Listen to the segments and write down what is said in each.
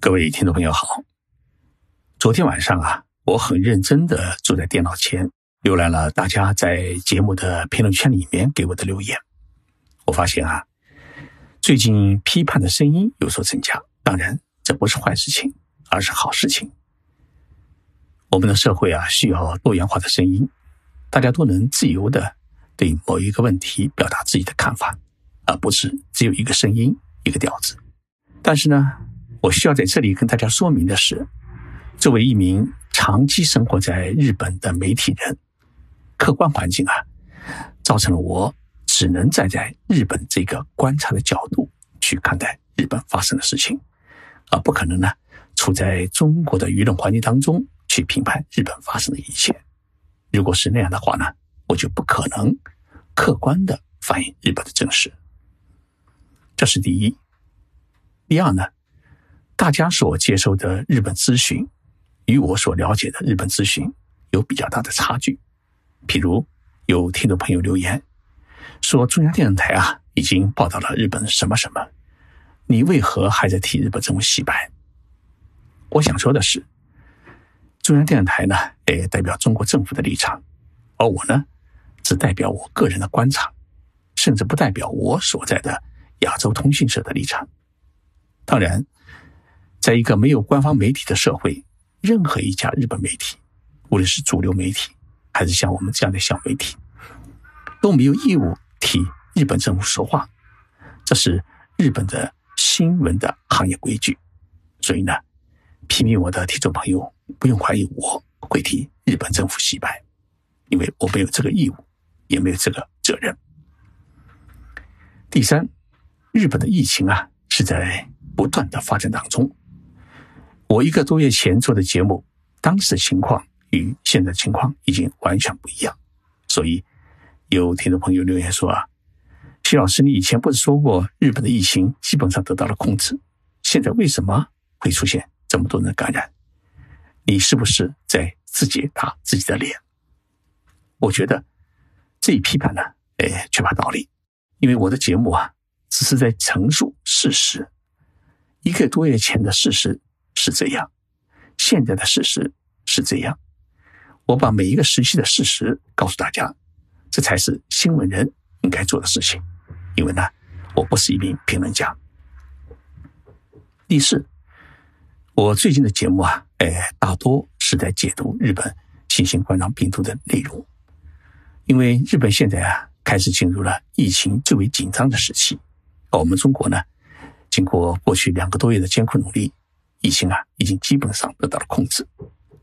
各位听众朋友好，昨天晚上啊，我很认真的坐在电脑前，浏览了大家在节目的评论圈里面给我的留言。我发现啊，最近批判的声音有所增加。当然，这不是坏事情，而是好事情。我们的社会啊，需要多元化的声音，大家都能自由的对某一个问题表达自己的看法，而不是只有一个声音、一个调子。但是呢？我需要在这里跟大家说明的是，作为一名长期生活在日本的媒体人，客观环境啊，造成了我只能站在日本这个观察的角度去看待日本发生的事情，而不可能呢处在中国的舆论环境当中去评判日本发生的一切。如果是那样的话呢，我就不可能客观的反映日本的真实。这是第一。第二呢？大家所接受的日本咨询，与我所了解的日本咨询有比较大的差距。譬如有听众朋友留言说，中央电视台啊已经报道了日本什么什么，你为何还在替日本政府洗白？我想说的是，中央电视台呢，也代表中国政府的立场，而我呢，只代表我个人的观察，甚至不代表我所在的亚洲通讯社的立场。当然。在一个没有官方媒体的社会，任何一家日本媒体，无论是主流媒体，还是像我们这样的小媒体，都没有义务替日本政府说话。这是日本的新闻的行业规矩。所以呢，批评我的听众朋友不用怀疑我会替日本政府洗白，因为我没有这个义务，也没有这个责任。第三，日本的疫情啊是在不断的发展当中。我一个多月前做的节目，当时情况与现在情况已经完全不一样，所以有听众朋友留言说啊，徐老师，你以前不是说过日本的疫情基本上得到了控制，现在为什么会出现这么多人感染？你是不是在自己打自己的脸？我觉得这一批判呢，哎，缺乏道理，因为我的节目啊，只是在陈述事实，一个多月前的事实。是这样，现在的事实是这样。我把每一个时期的事实告诉大家，这才是新闻人应该做的事情。因为呢，我不是一名评论家。第四，我最近的节目啊，哎，大多是在解读日本新型冠状病毒的内容。因为日本现在啊，开始进入了疫情最为紧张的时期。而我们中国呢，经过过去两个多月的艰苦努力。疫情啊，已经基本上得到了控制，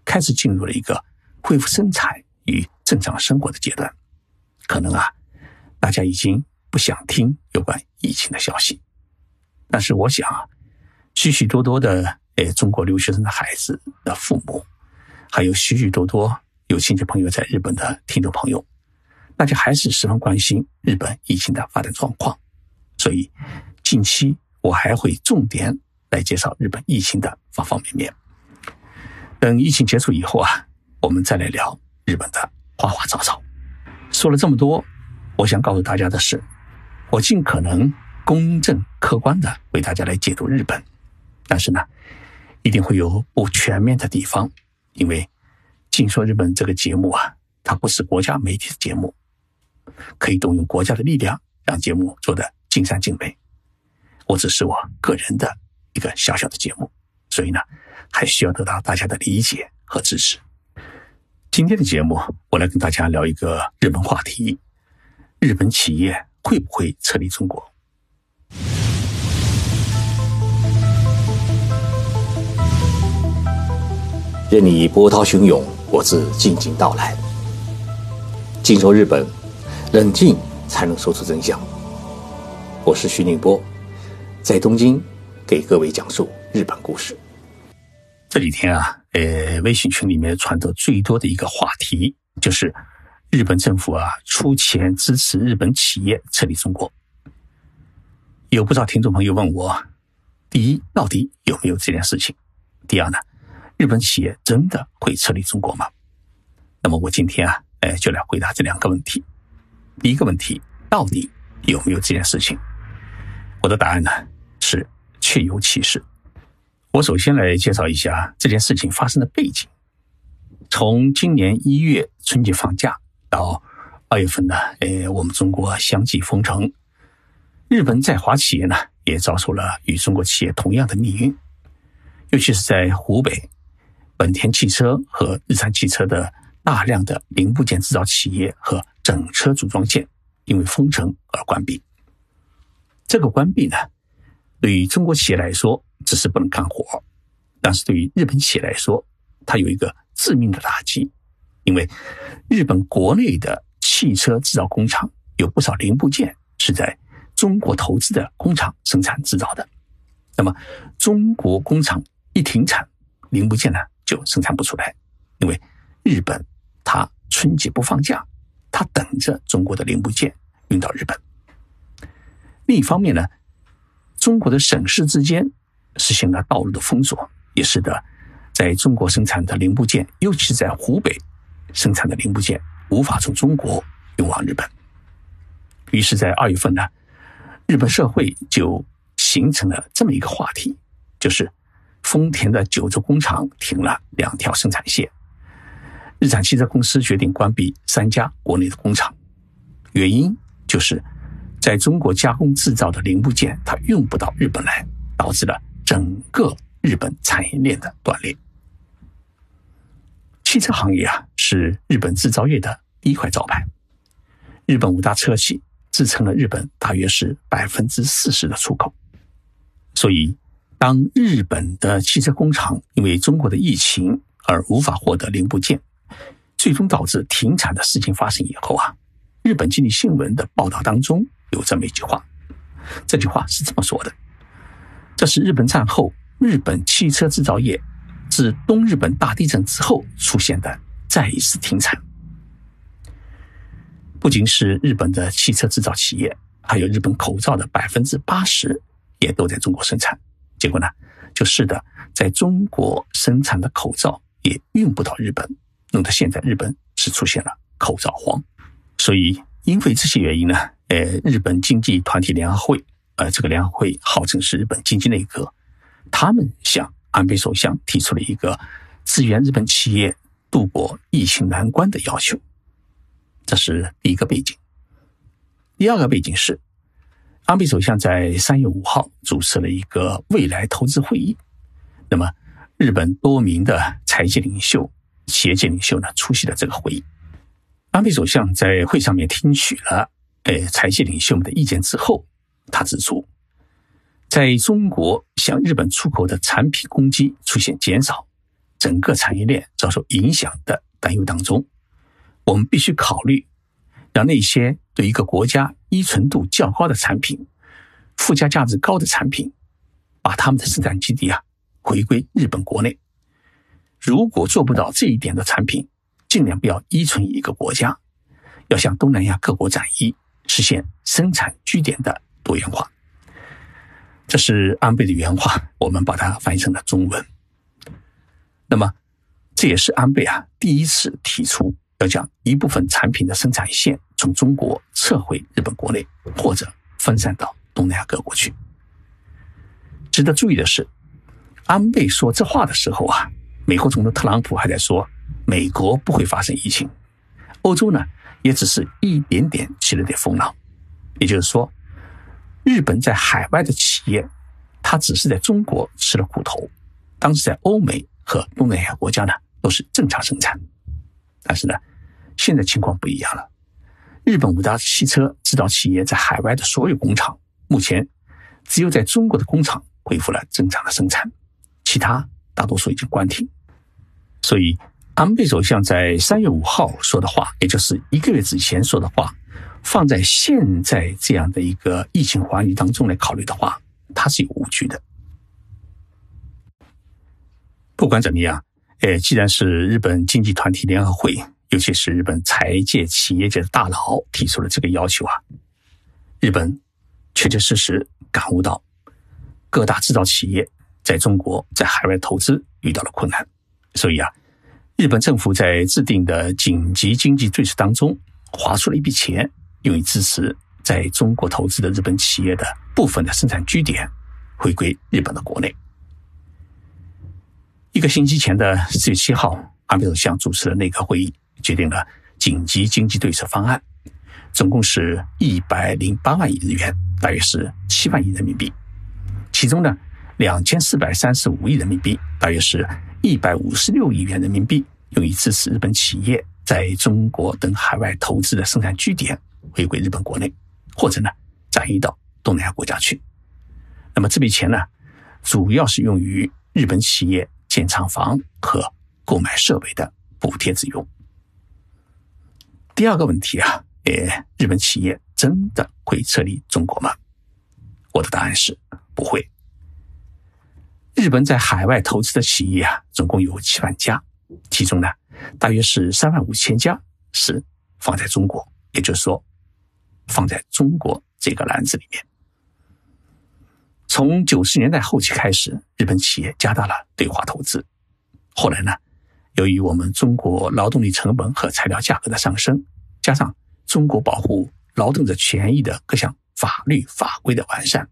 开始进入了一个恢复生产与正常生活的阶段。可能啊，大家已经不想听有关疫情的消息，但是我想啊，许许多多的诶中国留学生的孩子的父母，还有许许多多有亲戚朋友在日本的听众朋友，大家还是十分关心日本疫情的发展状况。所以，近期我还会重点。来介绍日本疫情的方方面面。等疫情结束以后啊，我们再来聊日本的花花草草。说了这么多，我想告诉大家的是，我尽可能公正客观的为大家来解读日本，但是呢，一定会有不全面的地方，因为《尽说日本》这个节目啊，它不是国家媒体的节目，可以动用国家的力量让节目做得尽善尽美。我只是我个人的。一个小小的节目，所以呢，还需要得到大家的理解和支持。今天的节目，我来跟大家聊一个日本话题：日本企业会不会撤离中国？任你波涛汹涌，我自静静到来。静说日本，冷静才能说出真相。我是徐宁波，在东京。给各位讲述日本故事。这几天啊，呃，微信群里面传的最多的一个话题就是日本政府啊出钱支持日本企业撤离中国。有不少听众朋友问我：第一，到底有没有这件事情？第二呢，日本企业真的会撤离中国吗？那么我今天啊，哎，就来回答这两个问题。第一个问题，到底有没有这件事情？我的答案呢。确有其事，我首先来介绍一下这件事情发生的背景。从今年一月春节放假到二月份呢，呃，我们中国相继封城，日本在华企业呢也遭受了与中国企业同样的命运，尤其是在湖北，本田汽车和日产汽车的大量的零部件制造企业和整车组装线因为封城而关闭。这个关闭呢，对于中国企业来说只是不能干活，但是对于日本企业来说，它有一个。致命的打击，因为日本国内的汽车制造工厂有不少零部件是在中国投资的工厂生产制造的。那么，中国工厂一停产，零部件呢就生产不出来，因为日本它春节不放假，它等着中国的零部件运到日本。另一方面呢，中国的省市之间实行了道路的封锁，也使得。在中国生产的零部件，尤其是在湖北生产的零部件，无法从中国运往日本。于是，在二月份呢，日本社会就形成了这么一个话题，就是丰田的九州工厂停了两条生产线，日产汽车公司决定关闭三家国内的工厂，原因就是在中国加工制造的零部件它运不到日本来，导致了整个日本产业链的断裂。汽车行业啊，是日本制造业的第一块招牌。日本五大车企支撑了日本大约是百分之四十的出口。所以，当日本的汽车工厂因为中国的疫情而无法获得零部件，最终导致停产的事情发生以后啊，日本经济新闻的报道当中有这么一句话，这句话是这么说的：“这是日本战后日本汽车制造业。”自东日本大地震之后出现的再一次停产，不仅是日本的汽车制造企业，还有日本口罩的百分之八十也都在中国生产。结果呢，就是的在中国生产的口罩也运不到日本，弄得现在日本是出现了口罩荒。所以，因为这些原因呢，呃，日本经济团体联合会，呃，这个联合会号称是日本经济内阁，他们向。安倍首相提出了一个支援日本企业度过疫情难关的要求，这是第一个背景。第二个背景是，安倍首相在三月五号主持了一个未来投资会议。那么，日本多名的财界领袖、企业界领袖呢出席了这个会议。安倍首相在会上面听取了呃财界领袖们的意见之后，他指出。在中国向日本出口的产品供给出现减少，整个产业链遭受影响的担忧当中，我们必须考虑，让那些对一个国家依存度较高的产品、附加价值高的产品，把他们的生产基地啊回归日本国内。如果做不到这一点的产品，尽量不要依存一个国家，要向东南亚各国转移，实现生产据点的多元化。这是安倍的原话，我们把它翻译成了中文。那么，这也是安倍啊第一次提出要将一部分产品的生产线从中国撤回日本国内，或者分散到东南亚各国去。值得注意的是，安倍说这话的时候啊，美国总统特朗普还在说美国不会发生疫情，欧洲呢也只是一点点起了点风浪，也就是说。日本在海外的企业，它只是在中国吃了苦头，当时在欧美和东南亚国家呢都是正常生产。但是呢，现在情况不一样了。日本五大汽车制造企业在海外的所有工厂，目前只有在中国的工厂恢复了正常的生产，其他大多数已经关停。所以，安倍首相在三月五号说的话，也就是一个月之前说的话。放在现在这样的一个疫情环境当中来考虑的话，它是有误区的。不管怎么样，呃，既然是日本经济团体联合会，尤其是日本财界、企业界的大佬提出了这个要求啊，日本确确实实感悟到各大制造企业在中国在海外投资遇到了困难，所以啊，日本政府在制定的紧急经济对策当中划出了一笔钱。用于支持在中国投资的日本企业的部分的生产据点回归日本的国内。一个星期前的四月七号，安倍首相主持了内阁会议，决定了紧急经济对策方案，总共是一百零八万亿日元，大约是七万亿人民币。其中呢，两千四百三十五亿人民币，大约是一百五十六亿元人民币，用于支持日本企业在中国等海外投资的生产据点回归日本国内，或者呢转移到东南亚国家去。那么这笔钱呢，主要是用于日本企业。建厂房和购买设备的补贴之用。第二个问题啊，呃，日本企业真的会撤离中国吗？我的答案是不会。日本在海外投资的企业啊，总共有七万家，其中呢，大约是三万五千家是放在中国，也就是说，放在中国这个篮子里面。从九十年代后期开始，日本企业加大了对华投资。后来呢，由于我们中国劳动力成本和材料价格的上升，加上中国保护劳动者权益的各项法律法规的完善，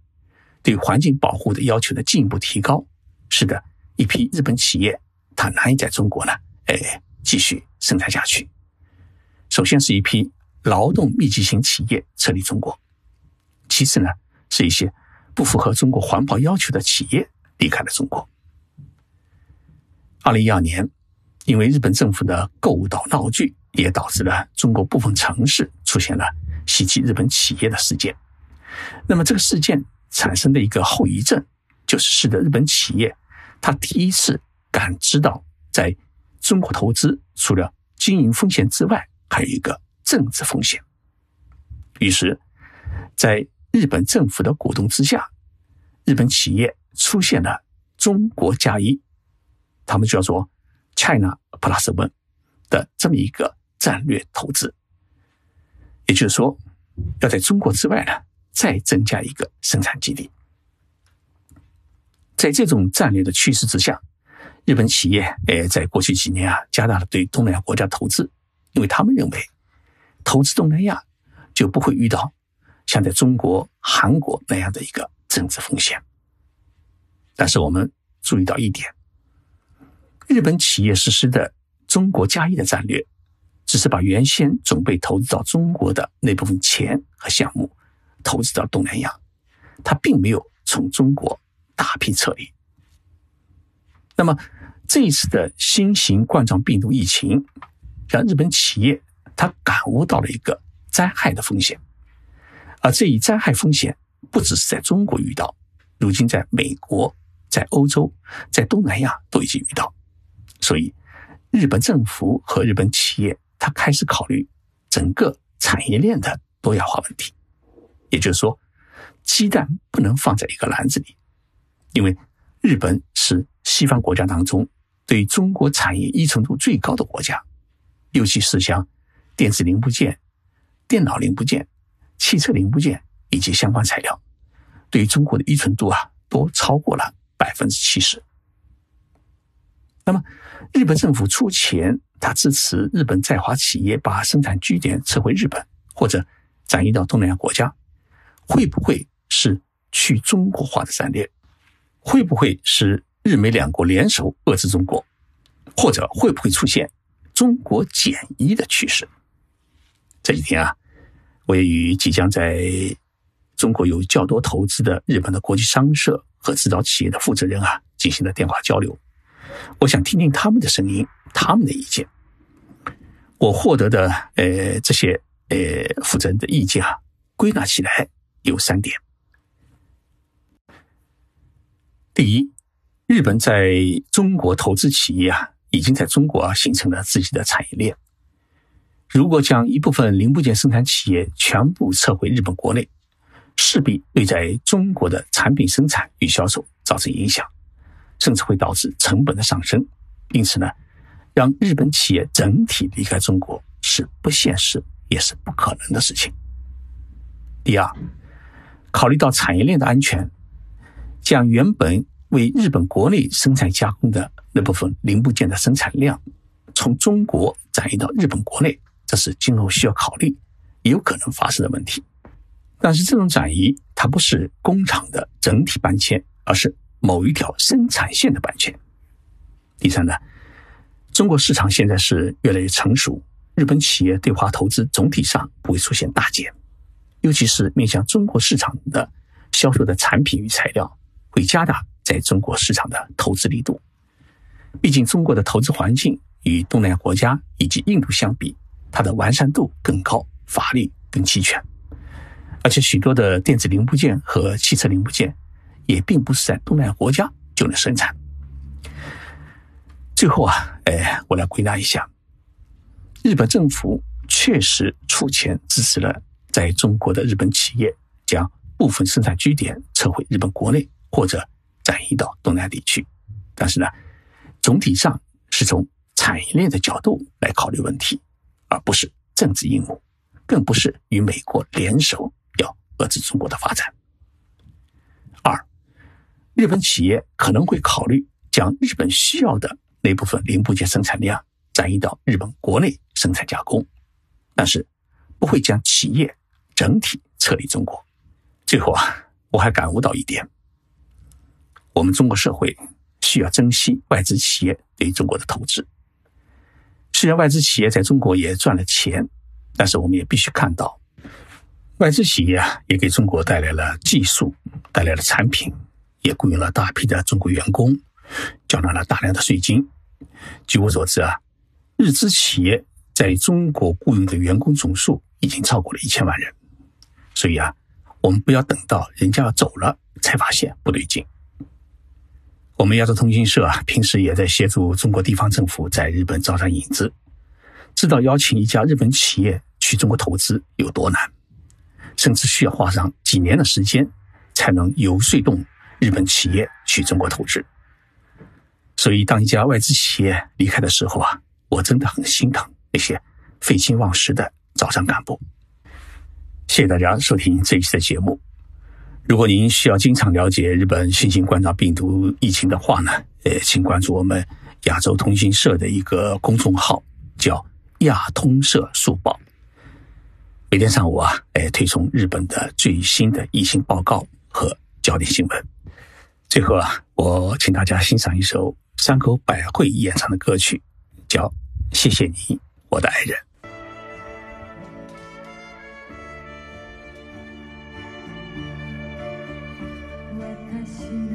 对环境保护的要求的进一步提高，是的一批日本企业它难以在中国呢，哎，继续生产下去。首先是一批劳动密集型企业撤离中国，其次呢是一些。不符合中国环保要求的企业离开了中国。二零一二年，因为日本政府的购岛闹剧，也导致了中国部分城市出现了袭击日本企业的事件。那么，这个事件产生的一个后遗症，就是使得日本企业他第一次感知到，在中国投资除了经营风险之外，还有一个政治风险。于是，在日本政府的鼓动之下，日本企业出现了“中国加一”，他们叫做 “China Plus One” 的这么一个战略投资。也就是说，要在中国之外呢，再增加一个生产基地。在这种战略的趋势之下，日本企业诶，在过去几年啊，加大了对东南亚国家投资，因为他们认为，投资东南亚就不会遇到。像在中国、韩国那样的一个政治风险，但是我们注意到一点：日本企业实施的“中国加一”的战略，只是把原先准备投资到中国的那部分钱和项目投资到东南亚，它并没有从中国大批撤离。那么这一次的新型冠状病毒疫情，让日本企业它感悟到了一个灾害的风险。而这一灾害风险不只是在中国遇到，如今在美国、在欧洲、在东南亚都已经遇到，所以日本政府和日本企业他开始考虑整个产业链的多样化问题。也就是说，鸡蛋不能放在一个篮子里，因为日本是西方国家当中对中国产业依存度最高的国家，尤其是像电子零部件、电脑零部件。汽车零部件以及相关材料，对于中国的依存度啊，都超过了百分之七十。那么，日本政府出钱，他支持日本在华企业把生产据点撤回日本，或者转移到东南亚国家，会不会是去中国化的战略？会不会是日美两国联手遏制中国？或者会不会出现中国减一的趋势？这几天啊。我也与即将在中国有较多投资的日本的国际商社和制造企业的负责人啊进行了电话交流，我想听听他们的声音，他们的意见。我获得的呃这些呃负责人的意见啊，归纳起来有三点：第一，日本在中国投资企业啊，已经在中国啊形成了自己的产业链。如果将一部分零部件生产企业全部撤回日本国内，势必对在中国的产品生产与销售造成影响，甚至会导致成本的上升。因此呢，让日本企业整体离开中国是不现实，也是不可能的事情。第二，考虑到产业链的安全，将原本为日本国内生产加工的那部分零部件的生产量，从中国转移到日本国内。这是今后需要考虑、也有可能发生的问题。但是这种转移，它不是工厂的整体搬迁，而是某一条生产线的搬迁。第三呢，中国市场现在是越来越成熟，日本企业对华投资总体上不会出现大减，尤其是面向中国市场的销售的产品与材料会加大在中国市场的投资力度。毕竟中国的投资环境与东南亚国家以及印度相比，它的完善度更高，法律更齐全，而且许多的电子零部件和汽车零部件也并不是在东南亚国家就能生产。最后啊，哎，我来归纳一下：日本政府确实出钱支持了在中国的日本企业将部分生产据点撤回日本国内或者转移到东南地区。但是呢，总体上是从产业链的角度来考虑问题，而不是政治阴谋，更不是与美国联手要遏制中国的发展。二，日本企业可能会考虑将日本需要的。那部分零部件生产量转移到日本国内生产加工，但是不会将企业整体撤离中国。最后啊，我还感悟到一点：我们中国社会需要珍惜外资企业对中国的投资。虽然外资企业在中国也赚了钱，但是我们也必须看到，外资企业啊也给中国带来了技术，带来了产品，也雇佣了大批的中国员工，缴纳了大量的税金。据我所知啊，日资企业在中国雇佣的员工总数已经超过了一千万人，所以啊，我们不要等到人家要走了才发现不对劲。我们亚洲通讯社啊，平时也在协助中国地方政府在日本招商引资，知道邀请一家日本企业去中国投资有多难，甚至需要花上几年的时间才能游说动日本企业去中国投资。所以，当一家外资企业离开的时候啊，我真的很心疼那些废寝忘食的招商干部。谢谢大家收听这一期的节目。如果您需要经常了解日本新型冠状病毒疫情的话呢，呃，请关注我们亚洲通讯社的一个公众号，叫“亚通社速报”。每天上午啊，哎，推送日本的最新的疫情报告和焦点新闻。最后啊，我请大家欣赏一首。山口百惠演唱的歌曲叫《谢谢你，我的爱人》。see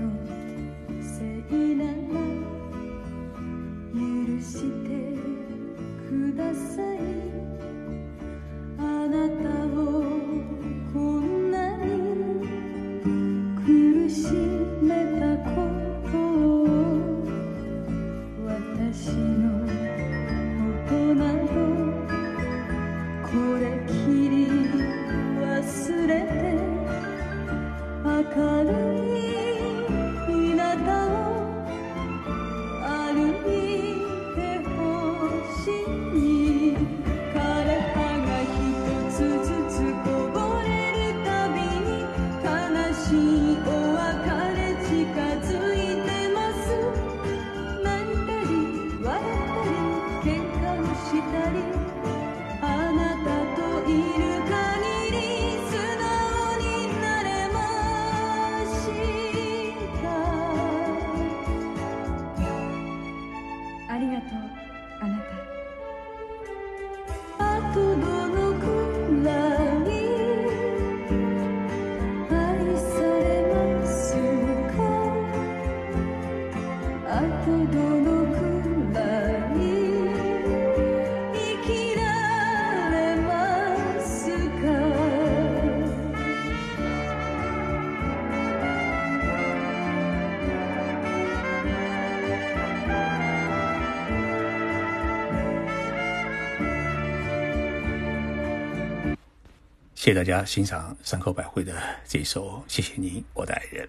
谢大家欣赏山口百惠的这首《谢谢你，我的爱人》。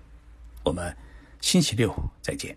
我们星期六再见。